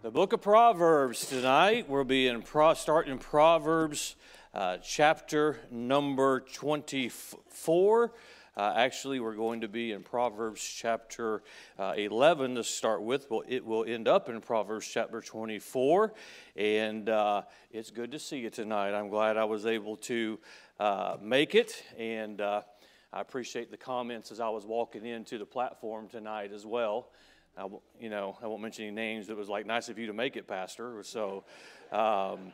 The book of Proverbs tonight. We'll be in Pro, starting in Proverbs uh, chapter number 24. Uh, actually, we're going to be in Proverbs chapter uh, 11 to start with. Well, it will end up in Proverbs chapter 24. And uh, it's good to see you tonight. I'm glad I was able to uh, make it. And uh, I appreciate the comments as I was walking into the platform tonight as well. I, you know, I won't mention any names. It was like nice of you to make it, Pastor. So, um,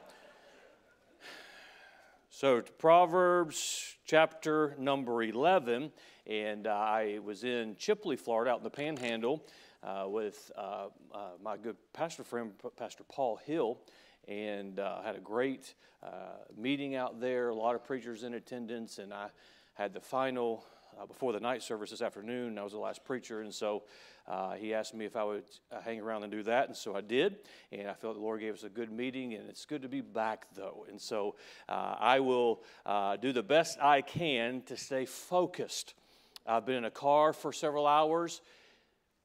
so Proverbs chapter number eleven, and uh, I was in Chipley, Florida, out in the Panhandle, uh, with uh, uh my good pastor friend, Pastor Paul Hill, and uh, had a great uh, meeting out there. A lot of preachers in attendance, and I had the final before the night service this afternoon. I was the last preacher, and so. Uh, he asked me if I would uh, hang around and do that, and so I did. And I felt the Lord gave us a good meeting, and it's good to be back, though. And so uh, I will uh, do the best I can to stay focused. I've been in a car for several hours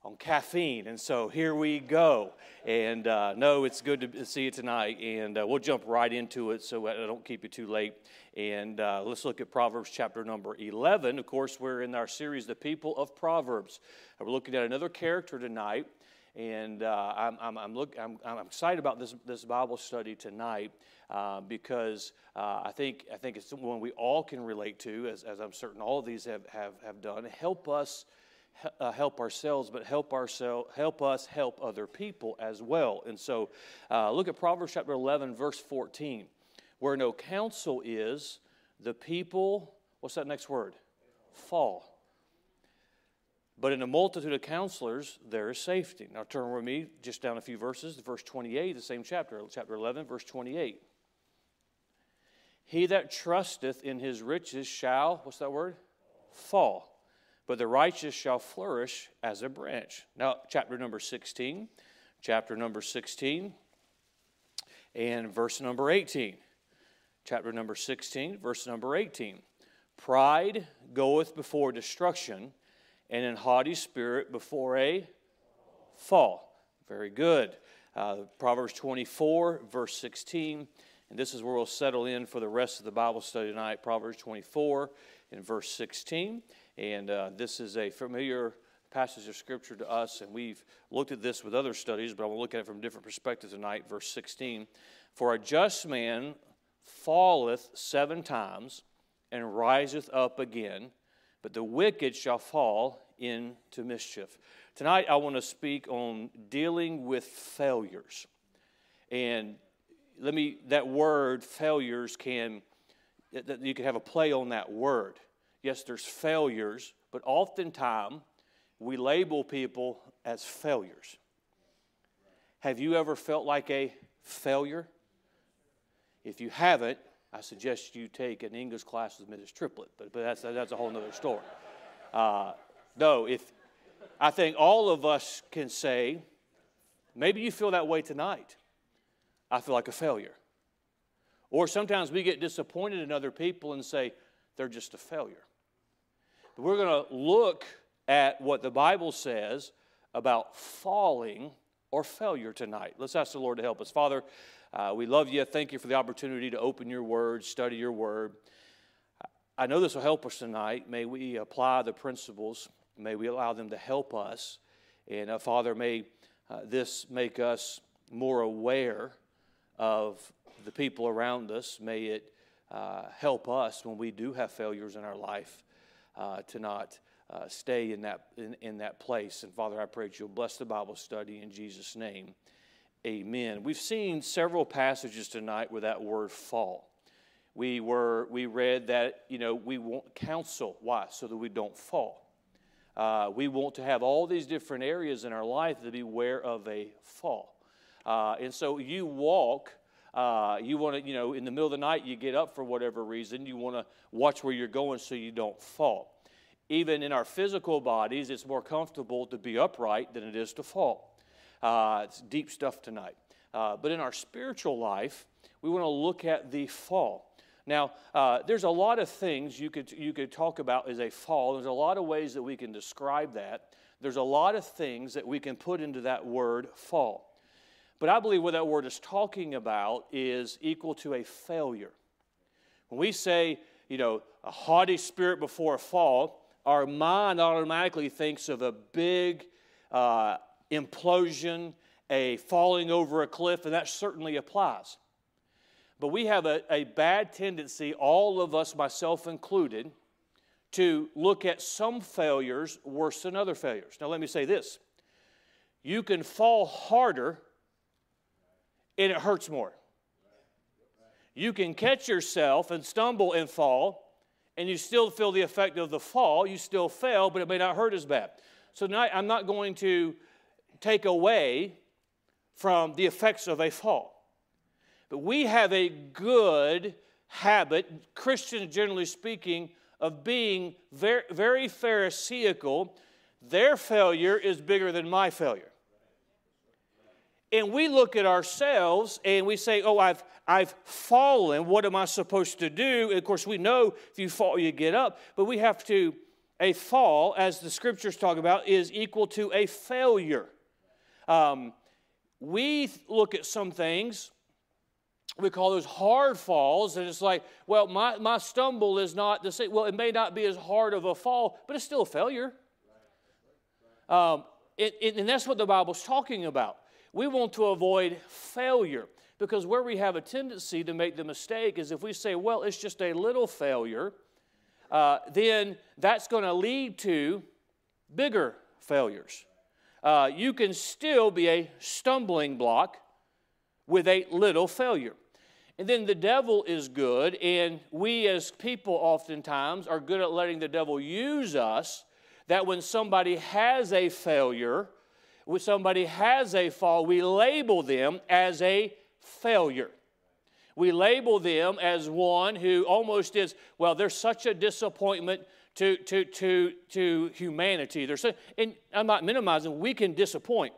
on caffeine. And so here we go. And uh, no, it's good to see you tonight. And uh, we'll jump right into it so I don't keep you too late. And uh, let's look at Proverbs chapter number 11. Of course, we're in our series, The People of Proverbs. We're looking at another character tonight. And uh, I'm, I'm, I'm, look, I'm, I'm, excited about this, this Bible study tonight uh, because uh, I, think, I think it's one we all can relate to, as, as I'm certain all of these have, have, have done. Help us uh, help ourselves, but help ourselves, help us help other people as well. And so, uh, look at Proverbs chapter 11, verse 14. Where no counsel is, the people, what's that next word? Fall. But in a multitude of counselors, there is safety. Now turn with me just down a few verses verse 28, the same chapter, chapter 11, verse 28. He that trusteth in his riches shall, what's that word? Fall but the righteous shall flourish as a branch. Now, chapter number 16, chapter number 16, and verse number 18. Chapter number 16, verse number 18. Pride goeth before destruction, and an haughty spirit before a fall. Very good. Uh, Proverbs 24, verse 16. And this is where we'll settle in for the rest of the Bible study tonight. Proverbs 24 and verse 16. And uh, this is a familiar passage of Scripture to us, and we've looked at this with other studies, but I want to look at it from a different perspective tonight. Verse 16 For a just man falleth seven times and riseth up again, but the wicked shall fall into mischief. Tonight, I want to speak on dealing with failures. And let me, that word, failures, can, you can have a play on that word. Yes, there's failures, but oftentimes we label people as failures. Have you ever felt like a failure? If you haven't, I suggest you take an English class with Mrs. Triplett, but, but that's, that's a whole other story. Uh, no, if I think all of us can say, maybe you feel that way tonight. I feel like a failure. Or sometimes we get disappointed in other people and say, they're just a failure. We're going to look at what the Bible says about falling or failure tonight. Let's ask the Lord to help us. Father, uh, we love you. Thank you for the opportunity to open your word, study your word. I know this will help us tonight. May we apply the principles, may we allow them to help us. And uh, Father, may uh, this make us more aware of the people around us. May it uh, help us when we do have failures in our life uh, to not uh, stay in that, in, in that place. And Father, I pray that you'll bless the Bible study in Jesus' name. Amen. We've seen several passages tonight with that word fall. We were we read that you know we want counsel. Why? So that we don't fall. Uh, we want to have all these different areas in our life to be aware of a fall. Uh, and so you walk uh, you want to, you know, in the middle of the night, you get up for whatever reason. You want to watch where you're going so you don't fall. Even in our physical bodies, it's more comfortable to be upright than it is to fall. Uh, it's deep stuff tonight. Uh, but in our spiritual life, we want to look at the fall. Now, uh, there's a lot of things you could, you could talk about as a fall. There's a lot of ways that we can describe that. There's a lot of things that we can put into that word fall. But I believe what that word is talking about is equal to a failure. When we say, you know, a haughty spirit before a fall, our mind automatically thinks of a big uh, implosion, a falling over a cliff, and that certainly applies. But we have a, a bad tendency, all of us, myself included, to look at some failures worse than other failures. Now, let me say this you can fall harder and it hurts more. You can catch yourself and stumble and fall, and you still feel the effect of the fall. You still fail, but it may not hurt as bad. So tonight, I'm not going to take away from the effects of a fall. But we have a good habit, Christians generally speaking, of being very, very Pharisaical. Their failure is bigger than my failure. And we look at ourselves and we say, Oh, I've, I've fallen. What am I supposed to do? And of course, we know if you fall, you get up. But we have to, a fall, as the scriptures talk about, is equal to a failure. Um, we look at some things, we call those hard falls, and it's like, well, my, my stumble is not the same. Well, it may not be as hard of a fall, but it's still a failure. Um, it, it, and that's what the Bible's talking about. We want to avoid failure because where we have a tendency to make the mistake is if we say, well, it's just a little failure, uh, then that's going to lead to bigger failures uh, you can still be a stumbling block with a little failure. And then the devil is good, and we as people oftentimes are good at letting the devil use us. That when somebody has a failure, when somebody has a fall, we label them as a failure. We label them as one who almost is, well, they're such a disappointment to, to, to, to humanity. There's so, and I'm not minimizing, we can disappoint.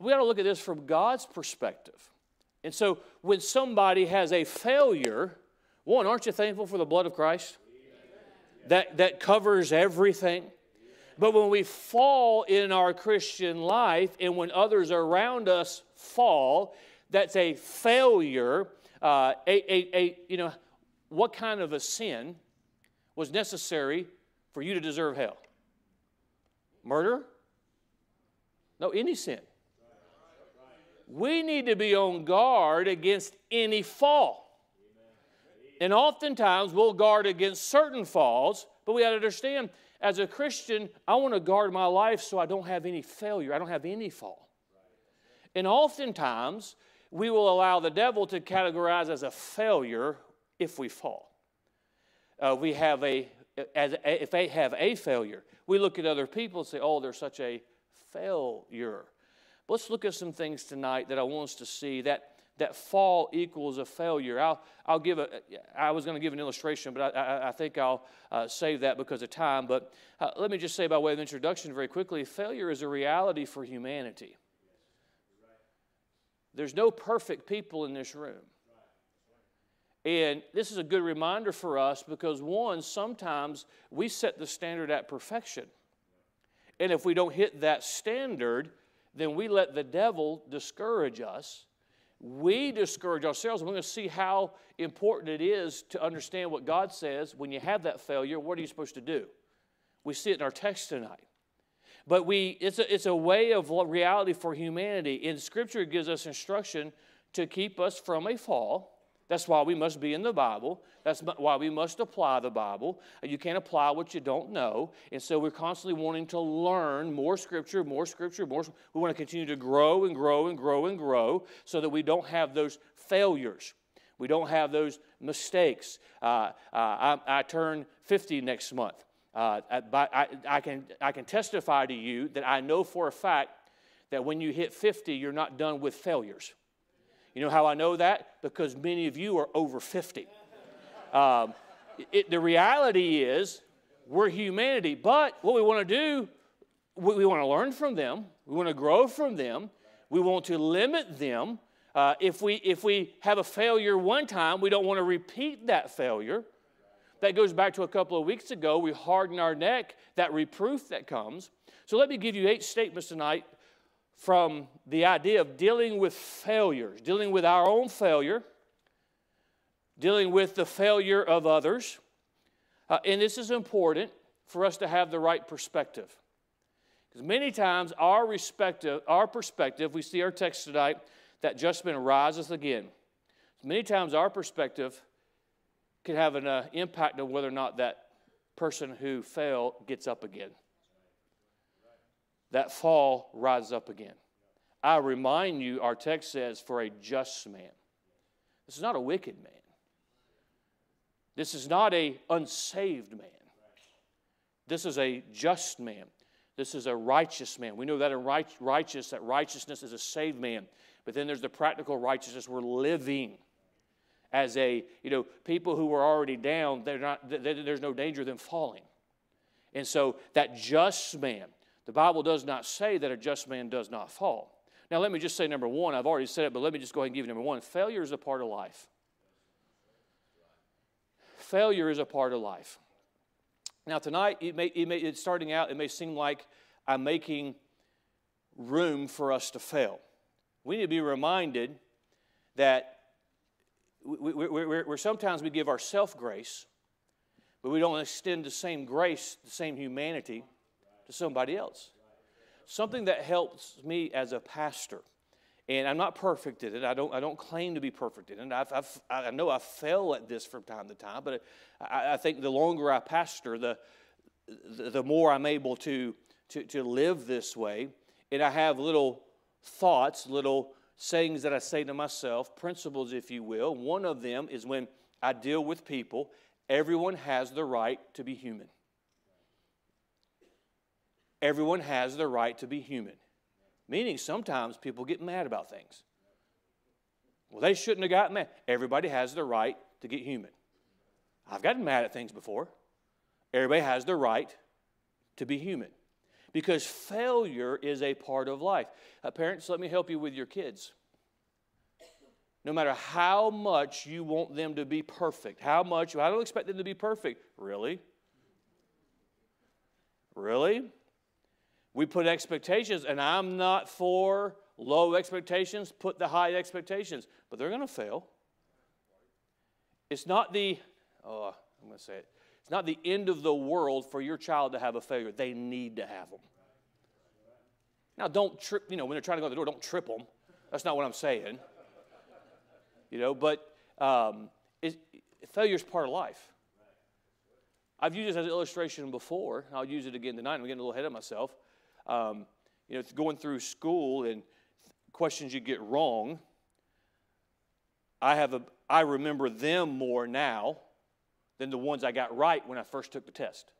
We got to look at this from God's perspective. And so when somebody has a failure, one, aren't you thankful for the blood of Christ? That, that covers everything. But when we fall in our Christian life and when others around us fall, that's a failure. Uh, a, a, a, you know, what kind of a sin was necessary for you to deserve hell? Murder? No, any sin. We need to be on guard against any fall. And oftentimes we'll guard against certain falls, but we got to understand as a Christian, I want to guard my life so I don't have any failure, I don't have any fall. And oftentimes we will allow the devil to categorize as a failure if we fall uh, we have a, as a, if they have a failure, we look at other people and say, oh, they're such a failure. But let's look at some things tonight that I want us to see that that fall equals a failure. I'll, I'll give a, I was going to give an illustration, but I, I, I think I'll uh, save that because of time. But uh, let me just say, by way of introduction, very quickly failure is a reality for humanity. There's no perfect people in this room. And this is a good reminder for us because, one, sometimes we set the standard at perfection. And if we don't hit that standard, then we let the devil discourage us. We discourage ourselves. We're going to see how important it is to understand what God says. When you have that failure, what are you supposed to do? We see it in our text tonight. But we, it's, a, it's a way of reality for humanity. And Scripture it gives us instruction to keep us from a fall that's why we must be in the Bible. That's why we must apply the Bible. You can't apply what you don't know. And so we're constantly wanting to learn more Scripture, more Scripture, more. We want to continue to grow and grow and grow and grow so that we don't have those failures. We don't have those mistakes. Uh, uh, I, I, turn 50 next month. Uh, I, I, can, I can testify to you that I know for a fact that when you hit 50, you're not done with failures. You know how I know that? Because many of you are over 50. Um, it, the reality is, we're humanity, but what we want to do, we, we want to learn from them, we want to grow from them, we want to limit them. Uh, if, we, if we have a failure one time, we don't want to repeat that failure. That goes back to a couple of weeks ago. We harden our neck, that reproof that comes. So let me give you eight statements tonight from the idea of dealing with failures, dealing with our own failure, dealing with the failure of others. Uh, and this is important for us to have the right perspective. Because many times our, respective, our perspective, we see our text tonight, that judgment rises again. Many times our perspective can have an uh, impact on whether or not that person who fell gets up again. That fall rises up again. I remind you, our text says, for a just man. This is not a wicked man. This is not a unsaved man. This is a just man. This is a righteous man. We know that in right, righteous, that righteousness is a saved man. But then there's the practical righteousness. We're living as a, you know, people who are already down, they're not, there's no danger of them falling. And so that just man, the Bible does not say that a just man does not fall. Now, let me just say number one, I've already said it, but let me just go ahead and give you number one. Failure is a part of life. Failure is a part of life. Now, tonight, it may, it may, it's starting out, it may seem like I'm making room for us to fail. We need to be reminded that we, we, we, we sometimes we give ourselves grace, but we don't extend the same grace, the same humanity to somebody else. Something that helps me as a pastor, and I'm not perfect at it. I don't, I don't claim to be perfect in it. I've, I've, i know I fail at this from time to time, but I, I think the longer I pastor, the, the, the more I'm able to, to, to live this way. And I have little thoughts, little sayings that I say to myself, principles, if you will. One of them is when I deal with people, everyone has the right to be human. Everyone has the right to be human. Meaning sometimes people get mad about things. Well, they shouldn't have gotten mad. Everybody has the right to get human. I've gotten mad at things before. Everybody has the right to be human because failure is a part of life. Uh, parents, let me help you with your kids. No matter how much you want them to be perfect, how much, I don't expect them to be perfect. Really? Really? We put expectations, and I'm not for low expectations, put the high expectations, but they're going to fail. It's not the, oh, I'm going to say it. It's not the end of the world for your child to have a failure. They need to have them. Now, don't trip, you know, when they're trying to go to the door, don't trip them. That's not what I'm saying. You know, but um, failure is part of life. I've used this as an illustration before. I'll use it again tonight. I'm getting a little ahead of myself. Um, you know, going through school and questions you get wrong. I have a, I remember them more now than the ones I got right when I first took the test.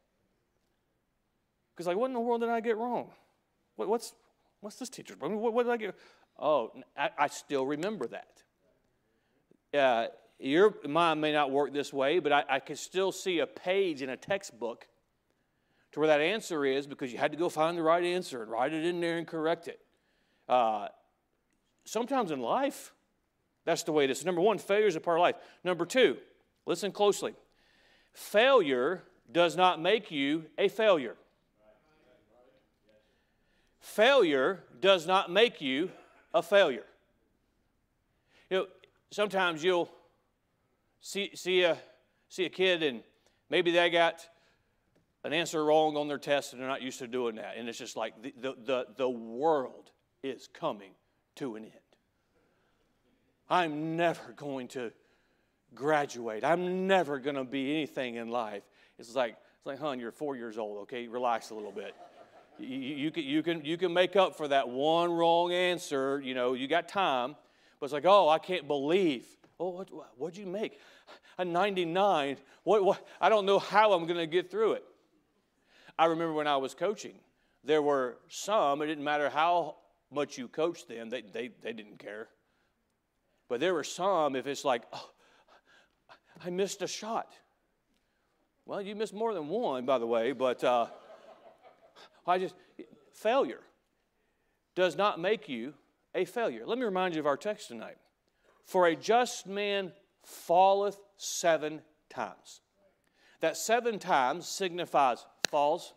Because, like, what in the world did I get wrong? What, what's, what's this teacher's problem? What, what, did I get? Oh, I, I still remember that. Uh, your mind may not work this way, but I, I can still see a page in a textbook to where that answer is because you had to go find the right answer and write it in there and correct it. Uh, sometimes in life, that's the way it is. Number one, failure is a part of life. Number two, listen closely. Failure does not make you a failure. Failure does not make you a failure. You know, sometimes you'll see, see, a, see a kid and maybe they got an answer wrong on their test and they're not used to doing that. And it's just like the, the, the, the world is coming to an end. I'm never going to graduate. I'm never going to be anything in life. It's like, it's like, hon, you're four years old, okay? Relax a little bit. You, you, can, you, can, you can make up for that one wrong answer. You know, you got time. But it's like, oh, I can't believe. Oh, what, what'd you make? A 99. What, what, I don't know how I'm going to get through it. I remember when I was coaching, there were some, it didn't matter how much you coached them, they, they, they didn't care. But there were some, if it's like, oh, I missed a shot. Well, you missed more than one, by the way, but uh, I just, failure does not make you a failure. Let me remind you of our text tonight. For a just man falleth seven times. That seven times signifies falls,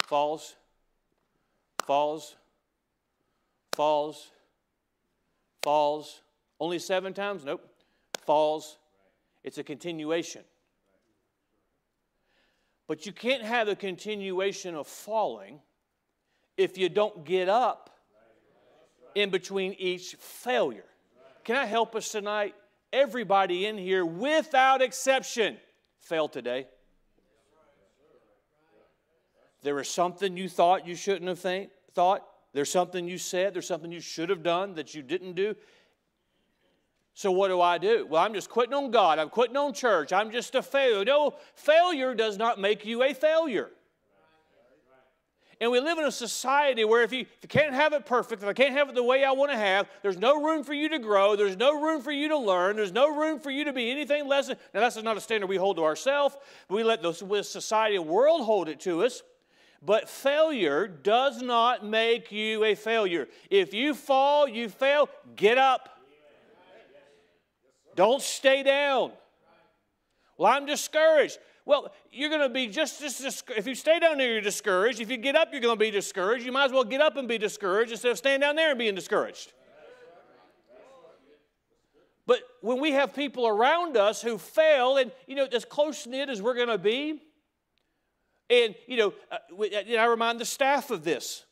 falls, falls, falls, falls. Only seven times? Nope. Falls. It's a continuation. But you can't have a continuation of falling if you don't get up in between each failure. Can I help us tonight? Everybody in here, without exception, failed today. There was something you thought you shouldn't have think, thought. There's something you said. There's something you should have done that you didn't do. So what do I do? Well, I'm just quitting on God. I'm quitting on church. I'm just a failure. No, failure does not make you a failure. And we live in a society where if you, if you can't have it perfect, if I can't have it the way I want to have, there's no room for you to grow, there's no room for you to learn, there's no room for you to be anything less than. Now, that's not a standard we hold to ourselves, we let the society and world hold it to us. But failure does not make you a failure. If you fall, you fail, get up. Don't stay down. Well, I'm discouraged. Well, you're going to be just as discouraged. If you stay down there, you're discouraged. If you get up, you're going to be discouraged. You might as well get up and be discouraged instead of staying down there and being discouraged. But when we have people around us who fail, and you know, as close knit as we're going to be, and you know, uh, uh, I remind the staff of this.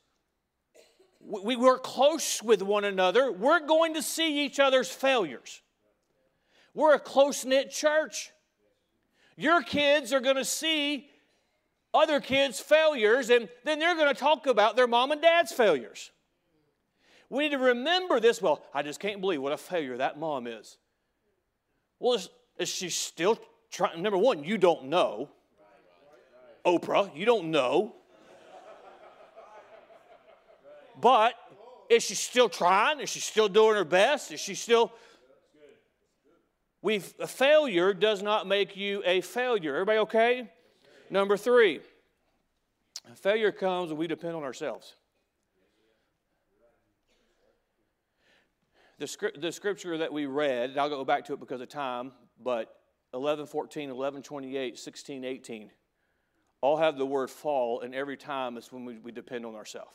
We, we work close with one another. We're going to see each other's failures. We're a close knit church. Your kids are going to see other kids' failures, and then they're going to talk about their mom and dad's failures. We need to remember this. Well, I just can't believe what a failure that mom is. Well, is, is she still trying? Number one, you don't know. Oprah, you don't know. But is she still trying? Is she still doing her best? Is she still we a failure does not make you a failure. Everybody okay? Number three, failure comes when we depend on ourselves. The, script, the scripture that we read, and I'll go back to it because of time, but 11, 14, 11, 28, 16, 18, all have the word fall, and every time it's when we, we depend on ourselves.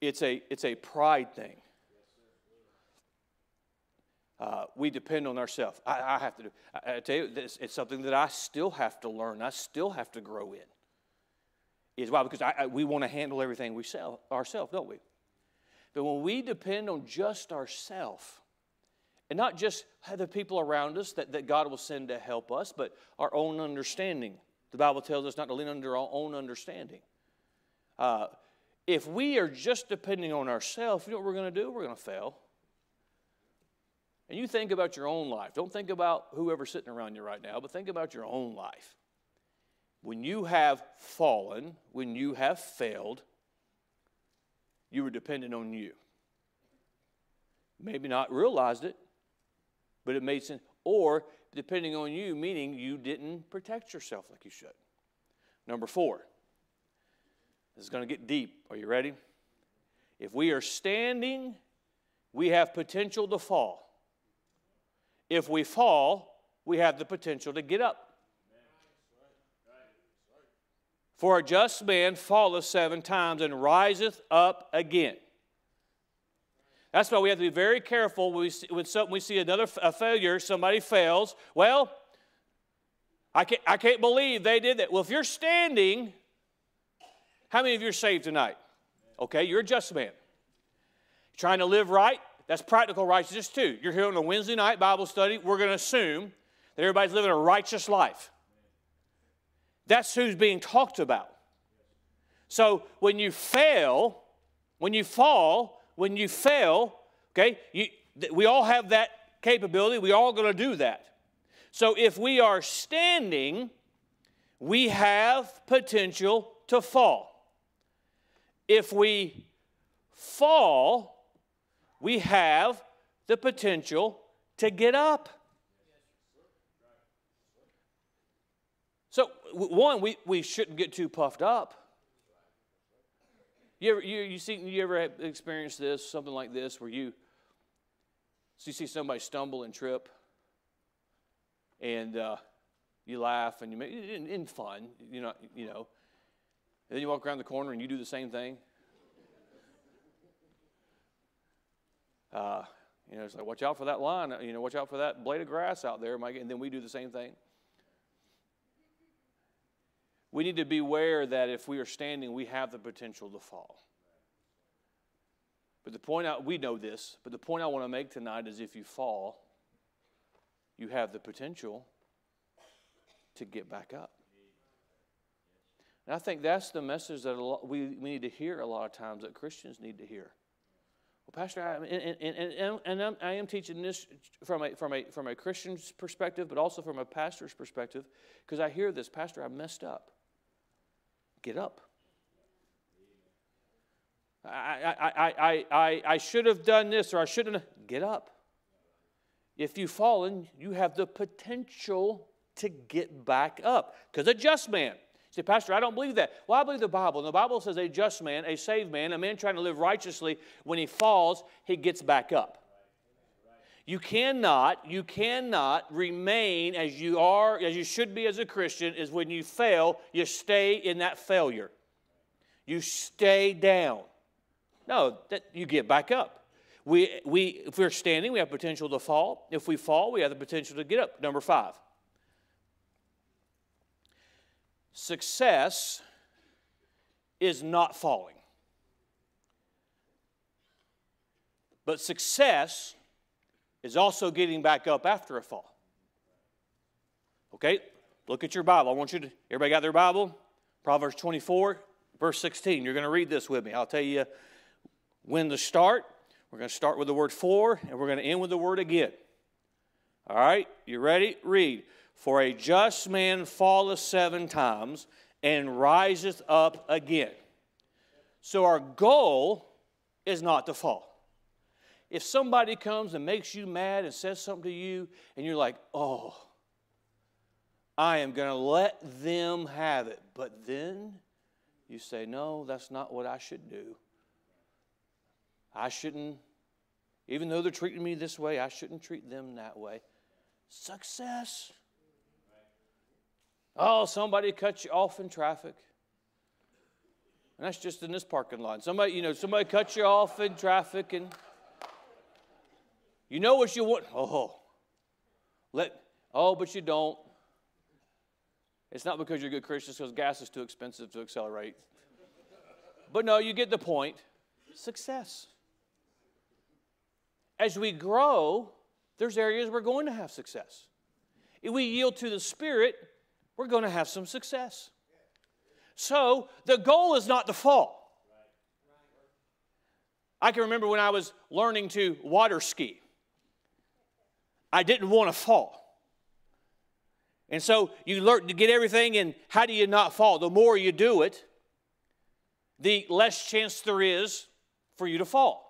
It's a, it's a pride thing. Uh, we depend on ourselves. I, I, have to do. I, I tell you, this, it's something that I still have to learn. I still have to grow in. Is why because I, we want to handle everything we sell ourselves, don't we? But when we depend on just ourselves, and not just the people around us that, that God will send to help us, but our own understanding. The Bible tells us not to lean under our own understanding. Uh, if we are just depending on ourselves, you know what we're going to do? We're going to fail. And you think about your own life. Don't think about whoever's sitting around you right now, but think about your own life. When you have fallen, when you have failed, you were dependent on you. Maybe not realized it, but it made sense. Or depending on you, meaning you didn't protect yourself like you should. Number four, this is going to get deep. Are you ready? If we are standing, we have potential to fall. If we fall, we have the potential to get up. For a just man falleth seven times and riseth up again. That's why we have to be very careful when we see, when something, we see another a failure, somebody fails. Well, I can't, I can't believe they did that. Well, if you're standing, how many of you are saved tonight? Okay, you're a just man. Trying to live right, that's practical righteousness too. You're here on a Wednesday night Bible study. We're going to assume that everybody's living a righteous life. That's who's being talked about. So when you fail, when you fall, when you fail, okay, you, we all have that capability. We all going to do that. So if we are standing, we have potential to fall. If we fall, we have the potential to get up. So, one, we, we shouldn't get too puffed up. You ever, you, you see, you ever experience this, something like this, where you, so you see somebody stumble and trip, and uh, you laugh and you make in, in fun, you know, you know. And then you walk around the corner and you do the same thing. Uh, you know, it's like watch out for that line. Uh, you know, watch out for that blade of grass out there, And then we do the same thing. We need to be aware that if we are standing, we have the potential to fall. But the point out, we know this, but the point I want to make tonight is if you fall, you have the potential to get back up. And I think that's the message that lot, we, we need to hear a lot of times that Christians need to hear. Well, Pastor, I, and, and, and, and I am teaching this from a, from, a, from a Christian's perspective, but also from a pastor's perspective, because I hear this Pastor, I messed up. Get up. I, I, I, I, I should have done this or I shouldn't get up. If you've fallen, you have the potential to get back up. Because a just man, say, Pastor, I don't believe that. Well, I believe the Bible. And the Bible says a just man, a saved man, a man trying to live righteously, when he falls, he gets back up. You cannot, you cannot remain as you are, as you should be as a Christian, is when you fail, you stay in that failure. You stay down. No, that you get back up. We, we, if we're standing, we have potential to fall. If we fall, we have the potential to get up. Number five. Success is not falling. But success is also getting back up after a fall. Okay? Look at your Bible. I want you to, everybody got their Bible? Proverbs 24, verse 16. You're going to read this with me. I'll tell you when to start. We're going to start with the word for, and we're going to end with the word again. All right, you ready? Read. For a just man falleth seven times and riseth up again. So our goal is not to fall. If somebody comes and makes you mad and says something to you, and you're like, oh, I am going to let them have it. But then you say, no, that's not what I should do. I shouldn't, even though they're treating me this way, I shouldn't treat them that way. Success. Oh, somebody cut you off in traffic. And that's just in this parking lot. Somebody, you know, somebody cut you off in traffic and you know what you want. Oh, let, oh, but you don't. It's not because you're a good Christians, because gas is too expensive to accelerate. But no, you get the point. Success as we grow, there's areas we're going to have success. If we yield to the Spirit, we're going to have some success. So the goal is not to fall. I can remember when I was learning to water ski, I didn't want to fall. And so you learn to get everything, and how do you not fall? The more you do it, the less chance there is for you to fall.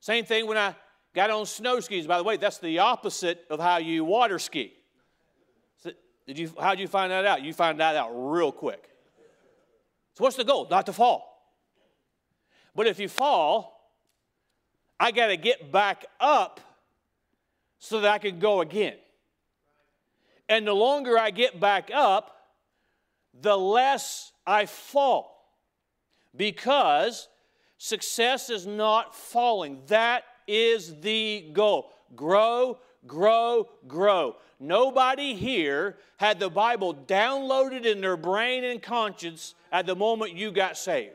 Same thing when I got on snow skis. By the way, that's the opposite of how you water ski. So did you, how did you find that out? You find that out real quick. So, what's the goal? Not to fall. But if you fall, I got to get back up so that I can go again. And the longer I get back up, the less I fall because Success is not falling. That is the goal. Grow, grow, grow. Nobody here had the Bible downloaded in their brain and conscience at the moment you got saved.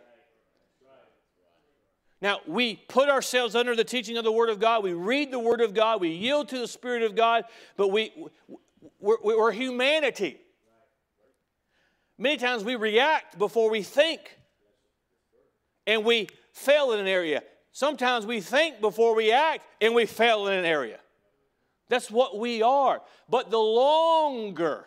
Now, we put ourselves under the teaching of the Word of God. We read the Word of God. We yield to the Spirit of God. But we, we're, we're humanity. Many times we react before we think. And we fail in an area. Sometimes we think before we act and we fail in an area. That's what we are. But the longer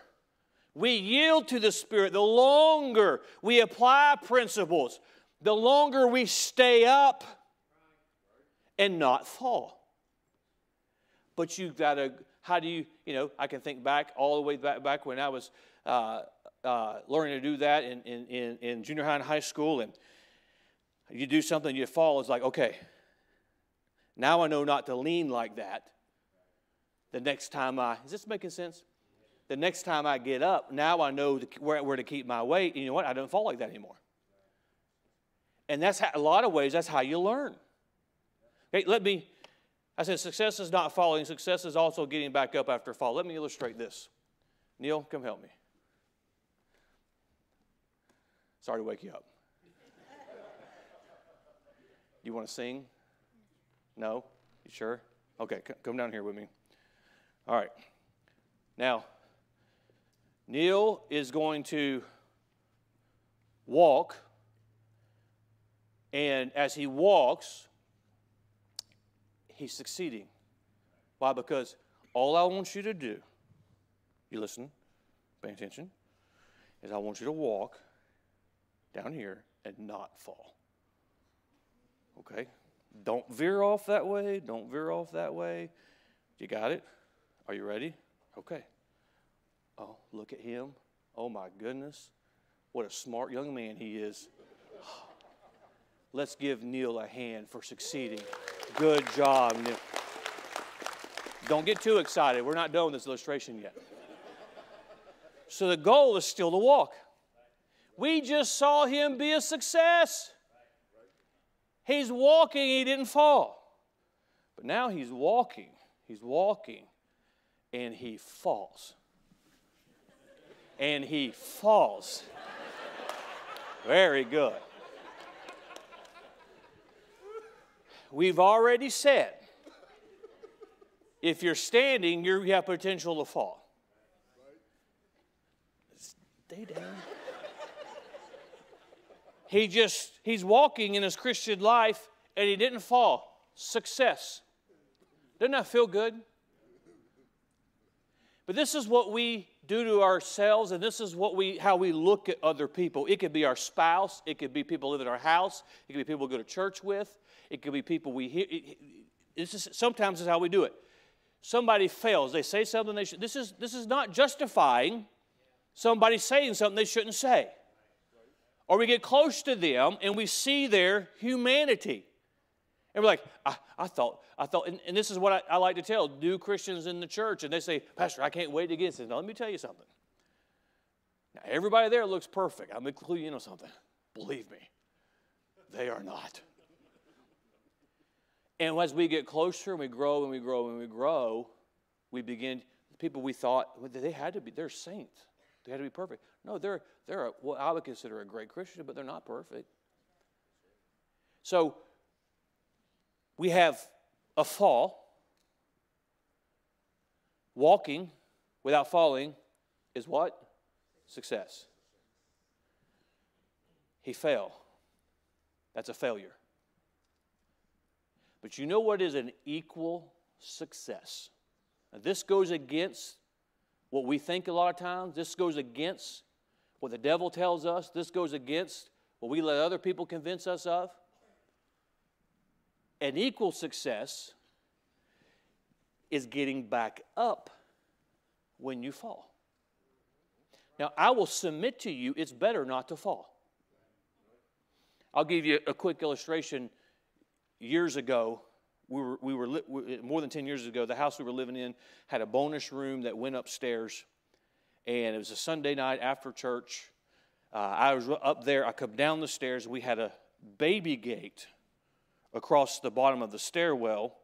we yield to the Spirit, the longer we apply principles, the longer we stay up and not fall. But you've got to, how do you, you know, I can think back all the way back, back when I was uh, uh, learning to do that in, in, in junior high and high school. And you do something, you fall, it's like, okay, now I know not to lean like that. The next time I, is this making sense? The next time I get up, now I know where, where to keep my weight. You know what? I don't fall like that anymore. And that's how, a lot of ways, that's how you learn. Okay, let me, I said, success is not falling, success is also getting back up after fall. Let me illustrate this. Neil, come help me. Sorry to wake you up. you want to sing? No? You sure? Okay, come down here with me. All right. Now, Neil is going to walk, and as he walks, he's succeeding. Why? Because all I want you to do, you listen, pay attention, is I want you to walk down here and not fall. Okay? Don't veer off that way. Don't veer off that way. You got it? Are you ready? Okay. Oh, look at him. Oh my goodness. What a smart young man he is. Let's give Neil a hand for succeeding. Good job, Neil. Don't get too excited. We're not done with this illustration yet. So the goal is still to walk. We just saw him be a success. He's walking, he didn't fall. But now he's walking, he's walking, and he falls. And he falls. Very good. We've already said if you're standing, you have potential to fall. Stay down. He just, he's walking in his Christian life and he didn't fall. Success. Doesn't that feel good? But this is what we do to ourselves, and this is what we how we look at other people. It could be our spouse, it could be people live in our house, it could be people we go to church with, it could be people we hear. This is, sometimes is how we do it. Somebody fails, they say something they should. This is this is not justifying somebody saying something they shouldn't say or we get close to them and we see their humanity. And we're like, I, I thought, I thought, and, and this is what I, I, like to tell new Christians in the church, and they say, Pastor, I can't wait to get this. Now, let me tell you something. Now, everybody there looks perfect. I'm going to clue you in on something. Believe me, they are not. And as we get closer and we grow and we grow and we grow, we begin, people we thought, well, they had to be, they're saints. They had to be perfect. No, they're, they're a, what I would consider a great Christian, but they're not perfect. So we have a fall. Walking without falling is what? Success. He fell. That's a failure. But you know what is an equal success? Now, this goes against what we think a lot of times. This goes against what the devil tells us. This goes against what we let other people convince us of. An equal success is getting back up when you fall. Now, I will submit to you, it's better not to fall. I'll give you a quick illustration. Years ago, we were, we were li- more than 10 years ago, the house we were living in had a bonus room that went upstairs. And it was a Sunday night after church. Uh, I was up there. I come down the stairs. We had a baby gate across the bottom of the stairwell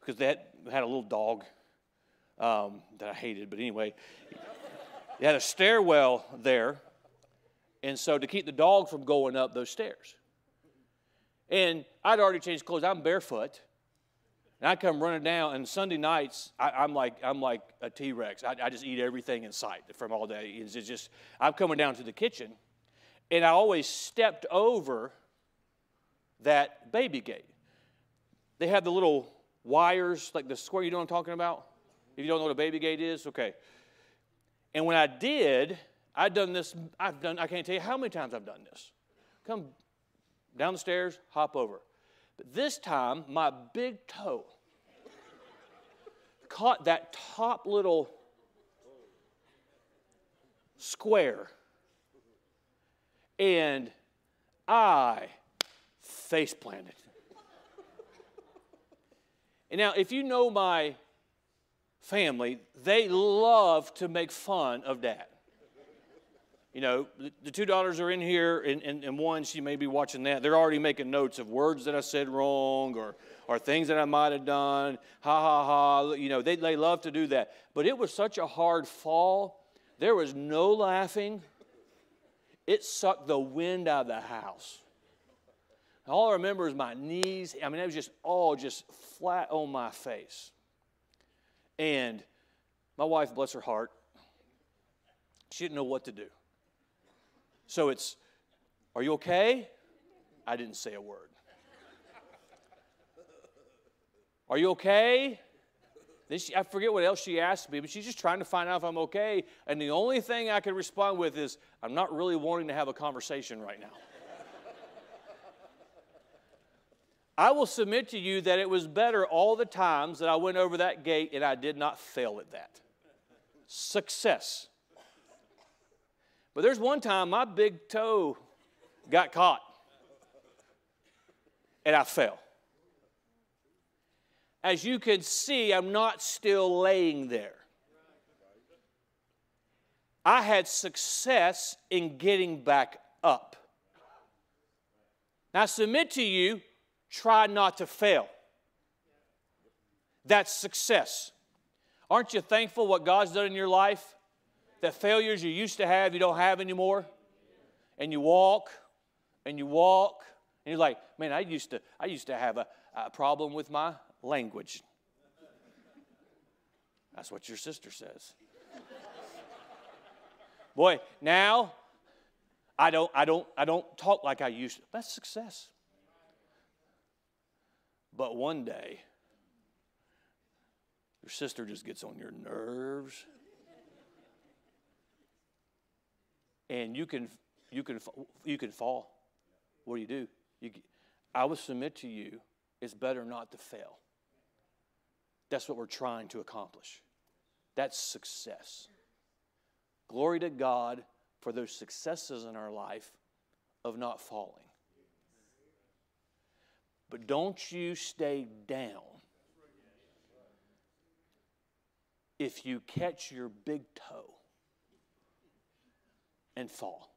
because they had, a little dog um, that I hated. But anyway, they had a stairwell there. And so to keep the dog from going up those stairs. And I'd already changed clothes. I'm barefoot. And I come running down, and Sunday nights, I, am like I'm like a T-Rex. I, I, just eat everything in sight from all day. It's just I'm coming down to the kitchen, and I always stepped over that baby gate. They have the little wires, like the square. You know what I'm talking about? If you don't know what a baby gate is, okay. And when I did, I've done this. I've done. I can't tell you how many times I've done this. Come down the stairs, hop over. But this time, my big toe caught that top little square. And I face planted. And now, if you know my family, they love to make fun of dad. You know, the, two daughters are in here, and, and, and one, she may be watching that. They're already making notes of words that I said wrong or, or things that I might have done. Ha ha ha. You know, they, they love to do that. But it was such a hard fall. There was no laughing. It sucked the wind out of the house. All I remember is my knees. I mean, it was just all just flat on my face. And my wife, bless her heart, she didn't know what to do. So it's, Are you okay? I didn't say a word. Are you okay? Then she, I forget what else she asked me, but she's just trying to find out if I'm okay. And the only thing I could respond with is, I'm not really wanting to have a conversation right now. I will submit to you that it was better all the times that I went over that gate and I did not fail at that. Success. But there's one time my big toe got caught and I fell. As you can see, I'm not still laying there. I had success in getting back up. Now, I submit to you, try not to fail. That's success. Aren't you thankful what God's done in your life? That failures you used to have, you don't have anymore. And you walk and you walk, and you're like, man, I used to, I used to have a, a problem with my language. That's what your sister says. Boy, now I don't, I don't, I don't talk like I used to. That's success. But one day, your sister just gets on your nerves. And you can, you can, you can fall. What do you do? You, I would submit to you, it's better not to fail. That's what we're trying to accomplish. That's success. Glory to God for those successes in our life of not falling. But don't you stay down if you catch your big toe and fall.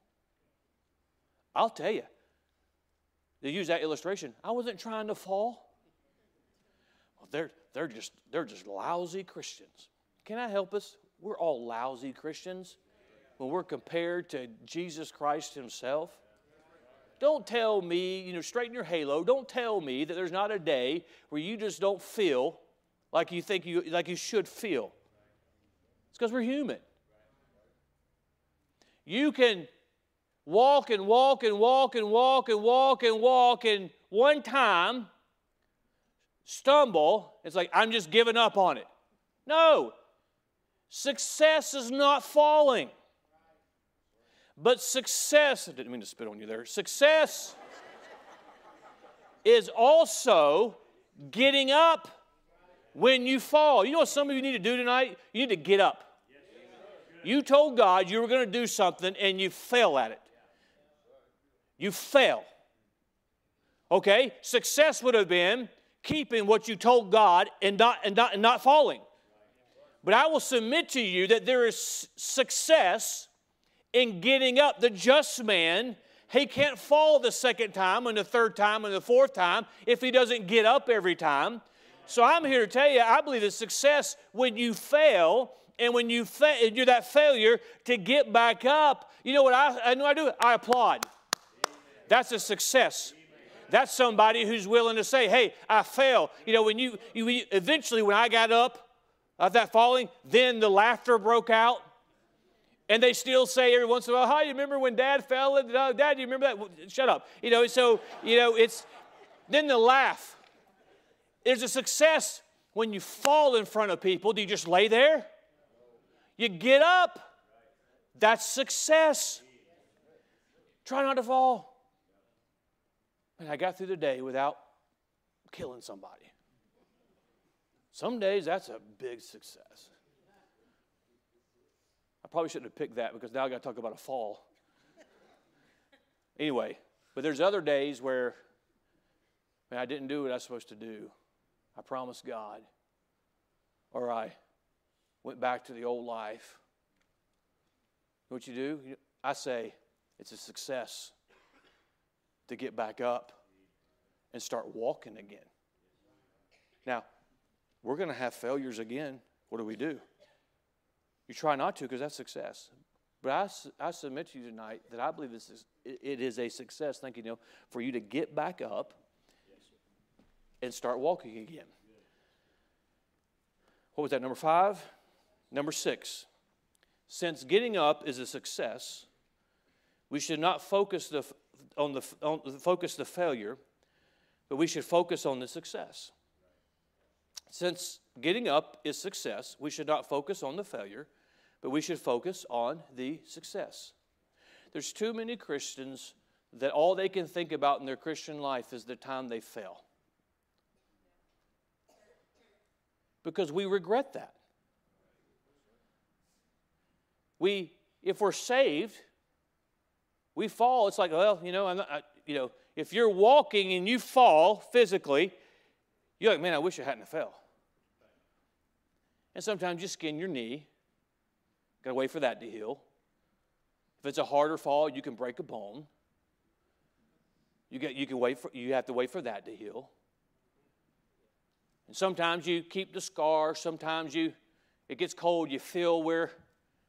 I'll tell you, to use that illustration, I wasn't trying to fall. Well, they're, they're, just, they're just lousy Christians. Can I help us? We're all lousy Christians when we're compared to Jesus Christ Himself. Don't tell me, you know, straighten your halo. Don't tell me that there's not a day where you just don't feel like you think you like you should feel. It's because we're human. You can walk and walk and walk and walk and walk and walk and one time stumble. It's like, I'm just giving up on it. No. Success is not falling. But success, I didn't mean to spit on you there. Success is also getting up when you fall. You know what some of you need to do tonight? You need to get up. You told God you were going to do something and you fail at it. You fail. Okay? Success would have been keeping what you told God and not, and not, and not falling. But I will submit to you that there is success in getting up. The just man, he can't fall the second time and the third time and the fourth time if he doesn't get up every time. So I'm here to tell you, I believe that success, when you fail, and when you fa- you're that failure to get back up, you know what I, I know I do? I applaud. That's a success. That's somebody who's willing to say, hey, I fell. You know, when you, you eventually, when I got up of that falling, then the laughter broke out. And they still say every once in a while, "Hi, you remember when Dad fell?" And, uh, Dad, you remember that? Well, shut up. You know, so you know it's then the laugh. There's a success when you fall in front of people. Do you just lay there? You get up. That's success. Try not to fall. And I got through the day without killing somebody. Some days that's a big success. I probably shouldn't have picked that because now I got to talk about a fall. Anyway, but there's other days where man, I didn't do what I was supposed to do. I promised God, or I went back to the old life. What you do? I say it's a success to get back up and start walking again. Now, we're going to have failures again. What do we do? You try not to because that's success. But I, I submit to you tonight that I believe this is, it is a success, thank you, Neil, for you to get back up and start walking again. What was that, number five? Number six. Since getting up is a success, we should not focus the, on the, on, focus the failure, but we should focus on the success. Since getting up is success, we should not focus on the failure, but we should focus on the success. There's too many Christians that all they can think about in their Christian life is the time they fail. Because we regret that. We, if we're saved, we fall. It's like, well, you know, I'm not, I, you know, if you're walking and you fall physically, you're like, man, I wish I hadn't fell. And sometimes you skin your knee. Got to wait for that to heal. If it's a harder fall, you can break a bone. You, get, you, can wait for, you have to wait for that to heal. And sometimes you keep the scar. Sometimes you, it gets cold. You feel where,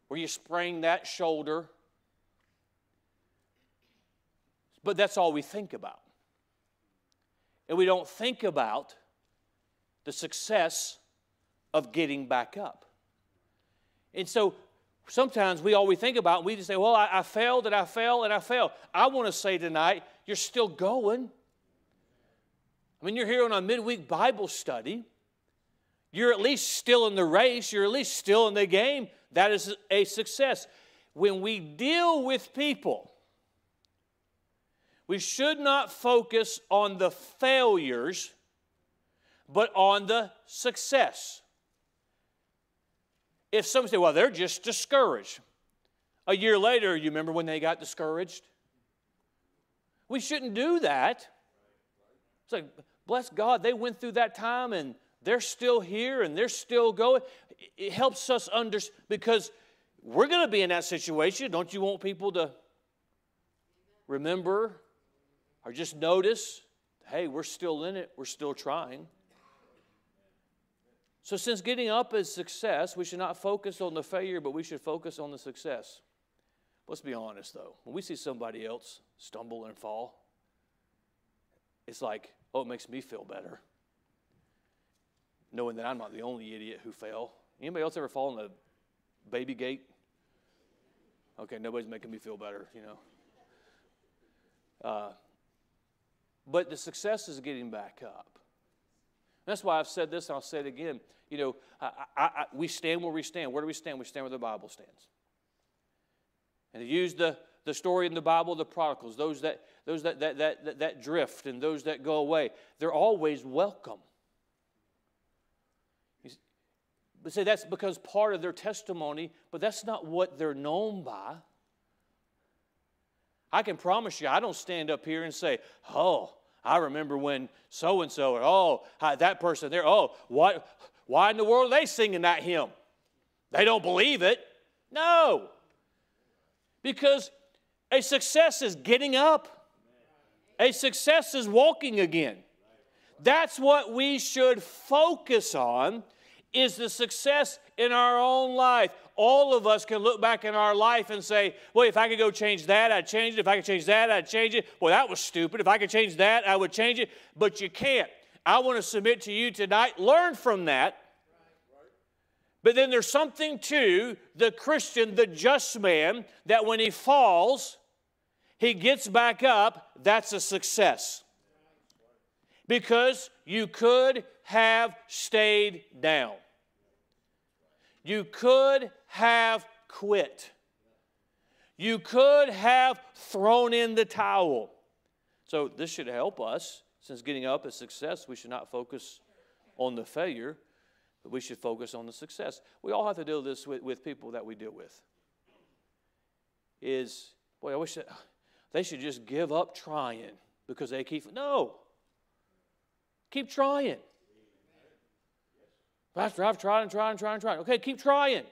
where you sprain that shoulder. But that's all we think about. And we don't think about the success of getting back up. And so sometimes we all we think about, we just say, well, I, I failed and I failed and I failed. I want to say tonight, you're still going. I mean, you're here on a midweek Bible study. You're at least still in the race. You're at least still in the game. That is a success. When we deal with people, we should not focus on the failures, but on the success. If someone say, well, they're just discouraged. A year later, you remember when they got discouraged? We shouldn't do that. It's like, bless God, they went through that time and they're still here and they're still going. It helps us understand because we're going to be in that situation. Don't you want people to remember or just notice, hey, we're still in it, we're still trying? So, since getting up is success, we should not focus on the failure, but we should focus on the success. Let's be honest, though. When we see somebody else stumble and fall, it's like, oh, it makes me feel better. Knowing that I'm not the only idiot who fell. Anybody else ever fall in the baby gate? Okay, nobody's making me feel better, you know. Uh, but the success is getting back up. That's why I've said this, and I'll say it again. You know, I, I, I, we stand where we stand. Where do we stand? We stand where the Bible stands. And to use the, the story in the Bible, the prodigals, those that those that, that, that, that, that drift and those that go away, they're always welcome. But say that's because part of their testimony, but that's not what they're known by. I can promise you, I don't stand up here and say, oh, I remember when so and so, or oh, that person there, oh, what, why in the world are they singing that hymn? They don't believe it. No. Because a success is getting up, a success is walking again. That's what we should focus on is the success in our own life. All of us can look back in our life and say, well, if I could go change that, I'd change it. If I could change that, I'd change it. Well, that was stupid. If I could change that, I would change it. But you can't. I want to submit to you tonight, learn from that. But then there's something to the Christian, the just man, that when he falls, he gets back up. That's a success. Because you could have stayed down. You could have quit. You could have thrown in the towel. So, this should help us. Since getting up is success, we should not focus on the failure, but we should focus on the success. We all have to deal this with, with people that we deal with. Is, boy, I wish that they should just give up trying because they keep, no. Keep trying. Pastor, I've tried and tried and tried and tried. Okay, keep trying.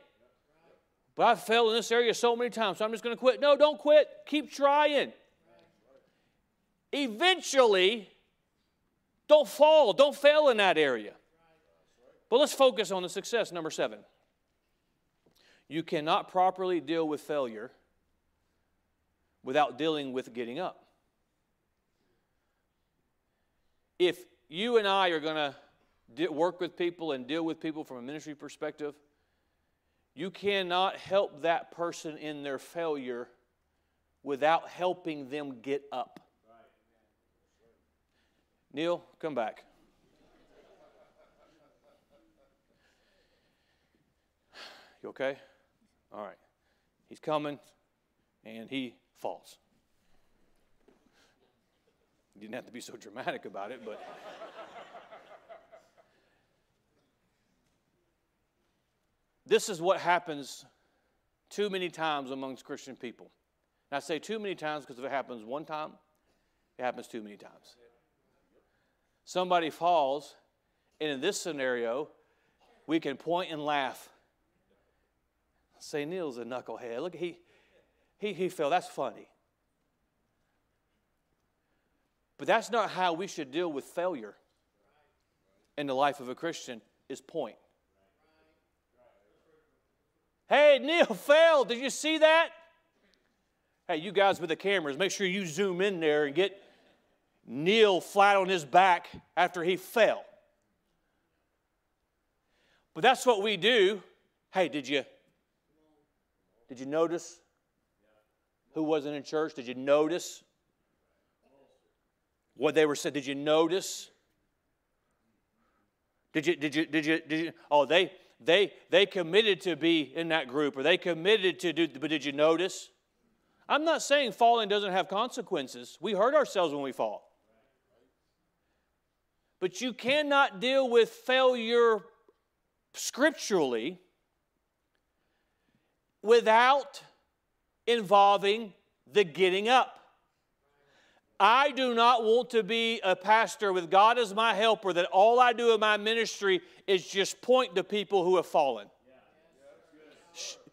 But I've failed in this area so many times, so I'm just going to quit. No, don't quit. Keep trying. Eventually, don't fall. Don't fail in that area. But let's focus on the success. Number seven. You cannot properly deal with failure without dealing with getting up. If you and I are going to work with people and deal with people from a ministry perspective, you cannot help that person in their failure without helping them get up. Neil, come back. You okay? All right. He's coming and he falls. You didn't have to be so dramatic about it, but. This is what happens too many times amongst Christian people. And I say too many times because if it happens one time, it happens too many times. Somebody falls, and in this scenario, we can point and laugh. Say, Neil's a knucklehead. Look, he, he, he fell. That's funny. But that's not how we should deal with failure in the life of a Christian is point. Hey, Neil fell. Did you see that? Hey, you guys with the cameras, make sure you zoom in there and get Neil flat on his back after he fell. But that's what we do. Hey, did you did you notice who wasn't in church? Did you notice what they were saying? Did you notice? Did you, did you, did you, did you, oh, they, they, they committed to be in that group or they committed to do, but did you notice? I'm not saying falling doesn't have consequences. We hurt ourselves when we fall. But you cannot deal with failure scripturally without involving the getting up. I do not want to be a pastor with God as my helper that all I do in my ministry is just point to people who have fallen.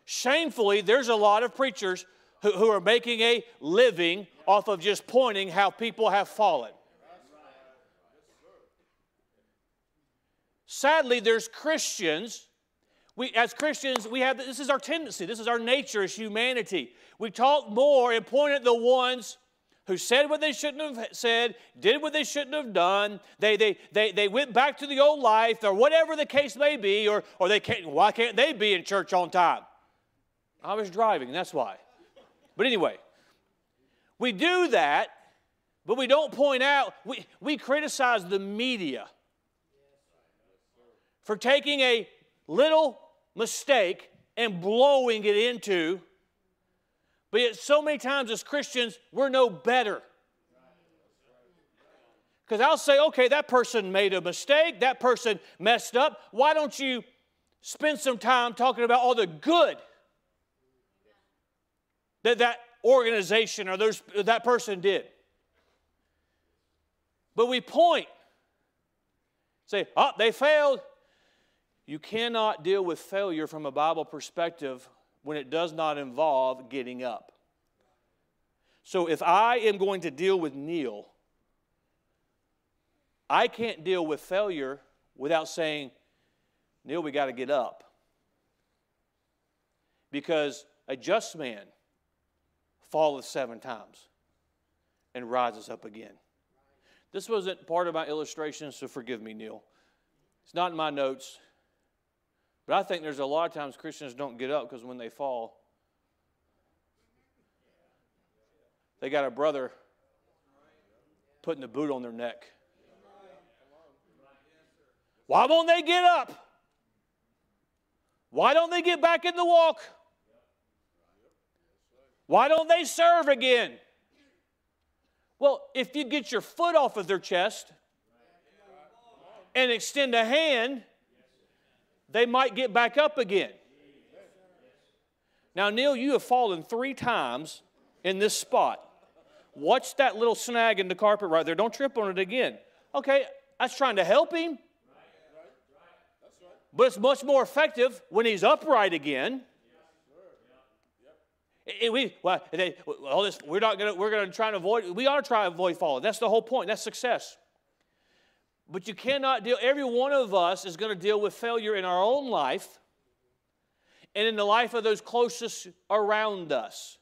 Shamefully, there's a lot of preachers who, who are making a living off of just pointing how people have fallen. Sadly, there's Christians. We, as Christians, we have this is our tendency, this is our nature as humanity. We talk more and point at the ones who said what they shouldn't have said, did what they shouldn't have done. They, they, they, they went back to the old life, or whatever the case may be, or, or they can't, why can't they be in church on time? I was driving, that's why. But anyway, we do that, but we don't point out, we, we criticize the media for taking a little mistake and blowing it into, but yet so many times as Christians, we're no better. Because I'll say, okay, that person made a mistake, that person messed up. Why don't you spend some time talking about all the good that that organization or those, that person did? But we point, say, oh, they failed. You cannot deal with failure from a Bible perspective when it does not involve getting up. So if I am going to deal with Neil, I can't deal with failure without saying, Neil, we got to get up. Because a just man falleth seven times and rises up again. This wasn't part of my illustration, so forgive me, Neil. It's not in my notes. But I think there's a lot of times Christians don't get up because when they fall, they got a brother putting the boot on their neck. Why won't they get up? Why don't they get back in the walk? Why don't they serve again? Well, if you get your foot off of their chest and extend a hand, they might get back up again. Now, Neil, you have fallen three times in this spot. Watch that little snag in the carpet right there. Don't trip on it again. Okay, that's trying to help him. But it's much more effective when he's upright again Eh, we, well, they, all this, we're not going to, we're to try and avoid, we are trying to avoid falling. That's the whole point. That's success. But you cannot deal, every one of us is going to deal with failure in our own life and in the life of those closest around us.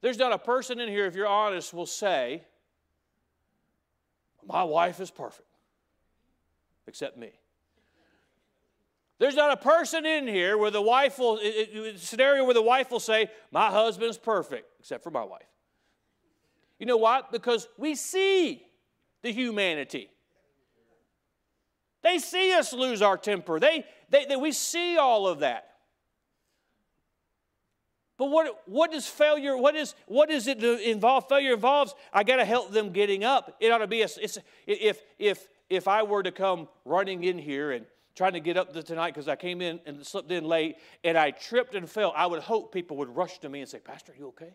There's not a person in here, if you're honest, will say, My wife is perfect, except me. There's not a person in here where the wife will, scenario where the wife will say, My husband's perfect, except for my wife. You know what? Because we see the humanity. They see us lose our temper. They, they, they, we see all of that. But what, what does failure, what is, what does it involve? Failure involves, I got to help them getting up. It ought to be, a, it's, if, if, if I were to come running in here and trying to get up tonight because I came in and slipped in late and I tripped and fell, I would hope people would rush to me and say, Pastor, are you okay?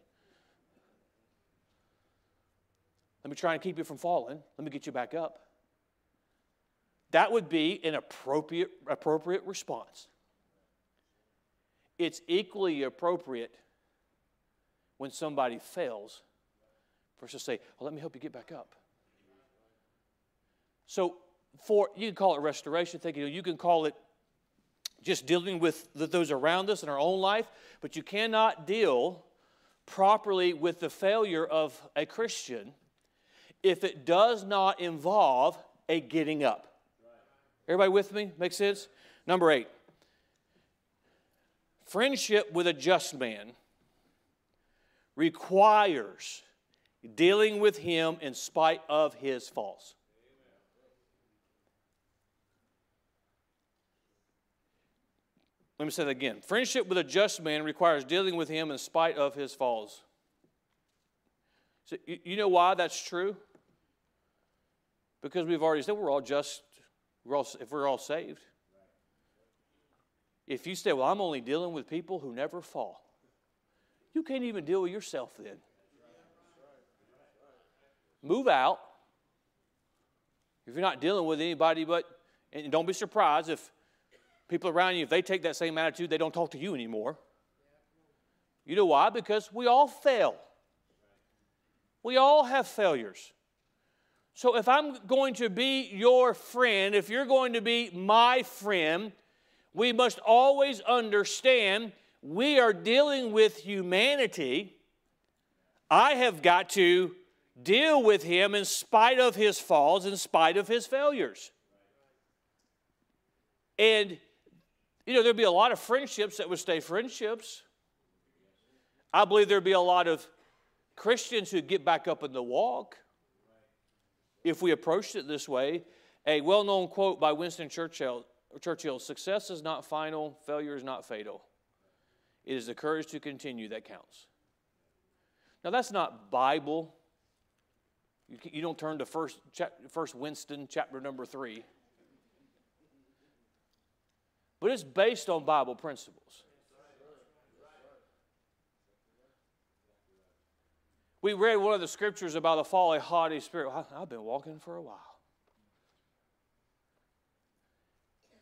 Let me try and keep you from falling. Let me get you back up. That would be an appropriate, appropriate response. It's equally appropriate when somebody fails for us to say, well, let me help you get back up. So, for you can call it restoration thinking, you can call it just dealing with those around us in our own life, but you cannot deal properly with the failure of a Christian if it does not involve a getting up. Everybody with me? Make sense? Number eight. Friendship with a just man requires dealing with him in spite of his faults. Let me say that again. Friendship with a just man requires dealing with him in spite of his faults. So, you know why that's true? Because we've already said we're all just, we're all, if we're all saved. If you say, Well, I'm only dealing with people who never fall, you can't even deal with yourself then. Move out. If you're not dealing with anybody but, and don't be surprised if people around you, if they take that same attitude, they don't talk to you anymore. You know why? Because we all fail. We all have failures. So if I'm going to be your friend, if you're going to be my friend, we must always understand we are dealing with humanity. I have got to deal with him in spite of his falls, in spite of his failures. And, you know, there'd be a lot of friendships that would stay friendships. I believe there'd be a lot of Christians who'd get back up in the walk if we approached it this way. A well known quote by Winston Churchill Churchill, success is not final, failure is not fatal. It is the courage to continue that counts. Now, that's not Bible. You, you don't turn to first, first Winston, chapter number three. But it's based on Bible principles. We read one of the scriptures about the folly, haughty spirit. I've been walking for a while.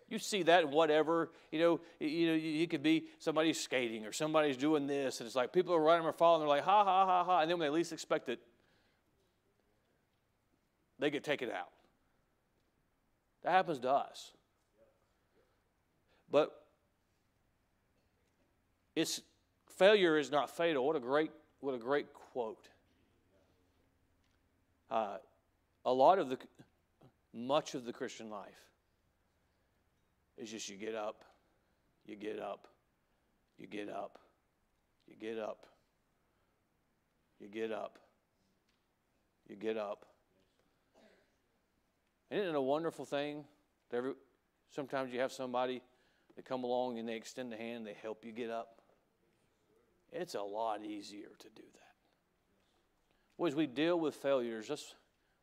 You see that in whatever, you know, you know, you could be somebody's skating or somebody's doing this, and it's like people are running or falling, they're like, ha ha ha ha, and then when they least expect it, they get taken out. That happens to us. But it's failure is not fatal. What a great, what a great quote. Uh, a lot of the, much of the Christian life is just you get up, you get up, you get up, you get up, you get up, you get up. Isn't it a wonderful thing? Every, sometimes you have somebody that come along and they extend the hand, they help you get up. It's a lot easier to do that. As we deal with failures, let's,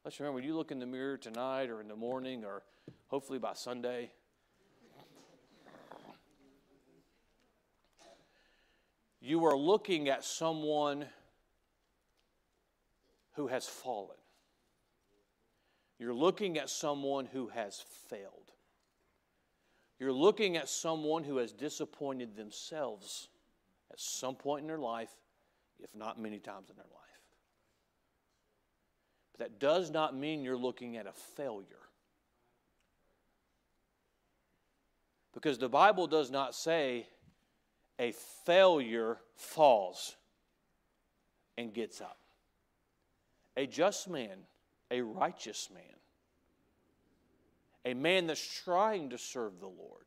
let's remember when you look in the mirror tonight or in the morning or hopefully by Sunday, you are looking at someone who has fallen. You're looking at someone who has failed. You're looking at someone who has disappointed themselves at some point in their life, if not many times in their life. That does not mean you're looking at a failure. Because the Bible does not say a failure falls and gets up. A just man, a righteous man, a man that's trying to serve the Lord,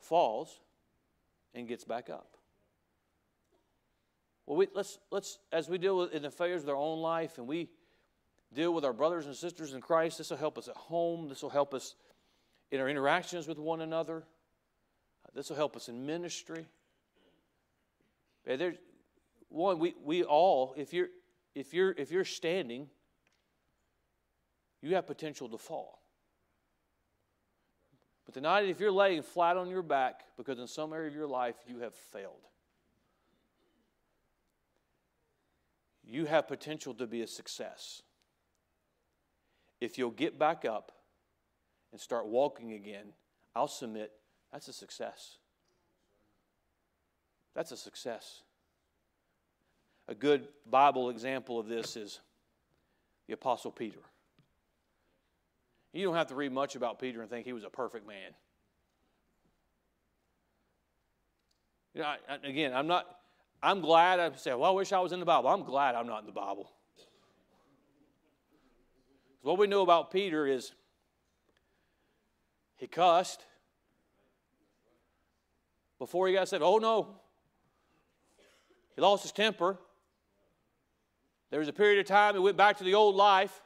falls and gets back up. Well, we, let's, let's, as we deal with in the failures of our own life and we deal with our brothers and sisters in Christ, this will help us at home. This will help us in our interactions with one another. This will help us in ministry. There's, one, we, we all, if you're, if, you're, if you're standing, you have potential to fall. But tonight, if you're laying flat on your back because in some area of your life you have failed, you have potential to be a success. If you'll get back up and start walking again, I'll submit that's a success. That's a success. A good Bible example of this is the Apostle Peter. You don't have to read much about Peter and think he was a perfect man. You know, I, again, I'm not, I'm glad I say, well, I wish I was in the Bible. I'm glad I'm not in the Bible. What we know about Peter is he cussed. Before he got said, oh no. He lost his temper. There was a period of time he went back to the old life.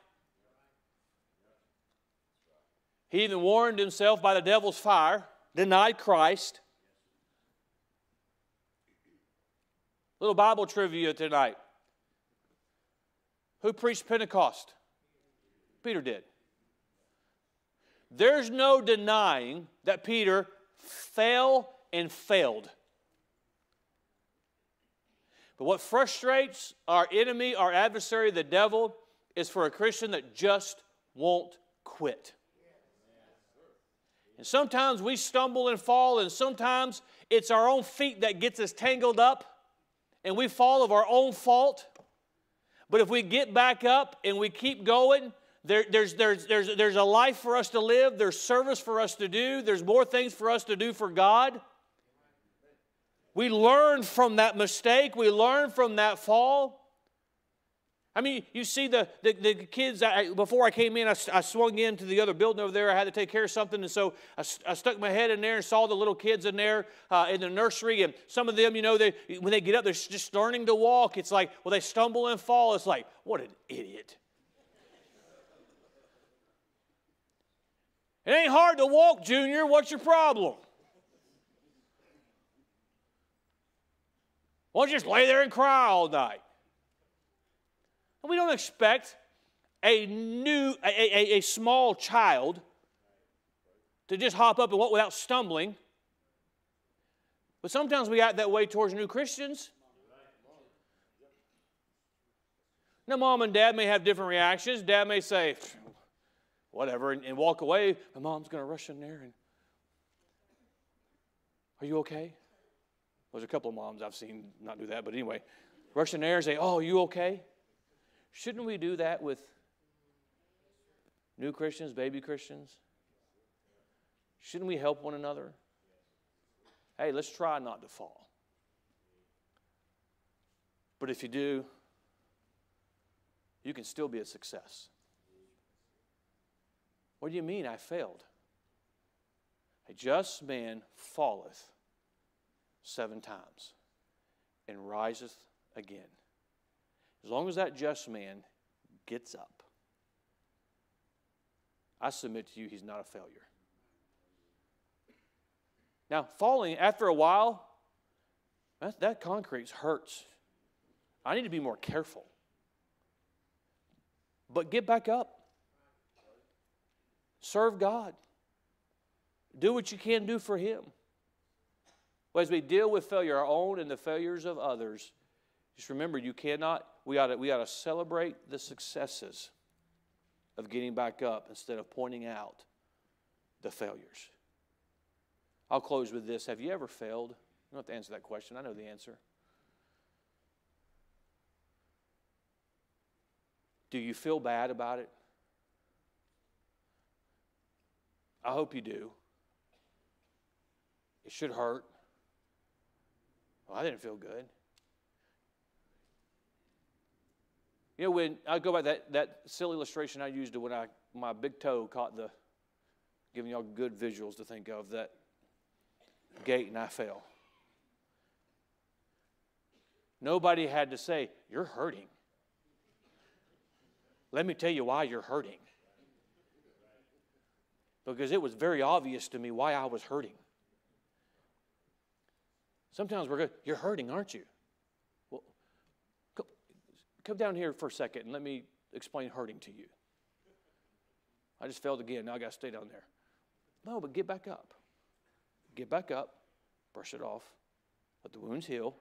He even warned himself by the devil's fire, denied Christ. Little Bible trivia tonight. Who preached Pentecost? Peter did. There's no denying that Peter fell and failed. But what frustrates our enemy, our adversary, the devil, is for a Christian that just won't quit. And sometimes we stumble and fall, and sometimes it's our own feet that gets us tangled up, and we fall of our own fault. But if we get back up and we keep going, there, there's, there's, there's, there's a life for us to live, there's service for us to do, there's more things for us to do for God. We learn from that mistake, we learn from that fall. I mean, you see the, the, the kids, I, before I came in, I, I, swung into the other building over there. I had to take care of something. And so I, I stuck my head in there and saw the little kids in there uh, in the nursery. And some of them, you know, they, when they get up, they're just learning to walk. It's like, well, they stumble and fall. It's like, what an idiot. It ain't hard to walk, Junior. What's your problem? Why don't you just lay there and cry all night? And we don't expect a new, a, a, a small child to just hop up and walk without stumbling. But sometimes we act that way towards new Christians. Now, mom and dad may have different reactions. Dad may say, whatever, and, and walk away. My mom's going to rush in there and, Are you okay? There's a couple of moms I've seen not do that, but anyway, rush in there and say, Oh, are you okay? Shouldn't we do that with new Christians, baby Christians? Shouldn't we help one another? Hey, let's try not to fall. But if you do, you can still be a success. What do you mean I failed? A just man falleth seven times and riseth again. As long as that just man gets up, I submit to you, he's not a failure. Now, falling after a while, that, that concrete hurts. I need to be more careful. But get back up. Serve God. Do what you can do for Him. Well, as we deal with failure, our own and the failures of others, just remember you cannot, we ought to, we ought to celebrate the successes of getting back up instead of pointing out the failures. I'll close with this. Have you ever failed? You don't have to answer that question. I know the answer. Do you feel bad about it? I hope you do. It should hurt. Well, I didn't feel good. You know, when I go back that, that silly illustration I used when I my big toe caught the giving y'all good visuals to think of that gate and I fell. Nobody had to say, You're hurting. Let me tell you why you're hurting. Because it was very obvious to me why I was hurting. Sometimes we're good. You're hurting, aren't you? Well, come, down here for a second and let me explain hurting to you. I just failed again. Now I got to stay down there. No, but get back up. Get back up, brush it off, let the wounds heal,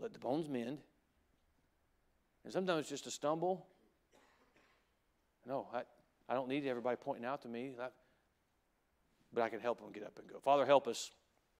let the bones mend. And sometimes just a stumble. No, I, I don't need everybody pointing out to me, but I can help them get up and go. Father, help us.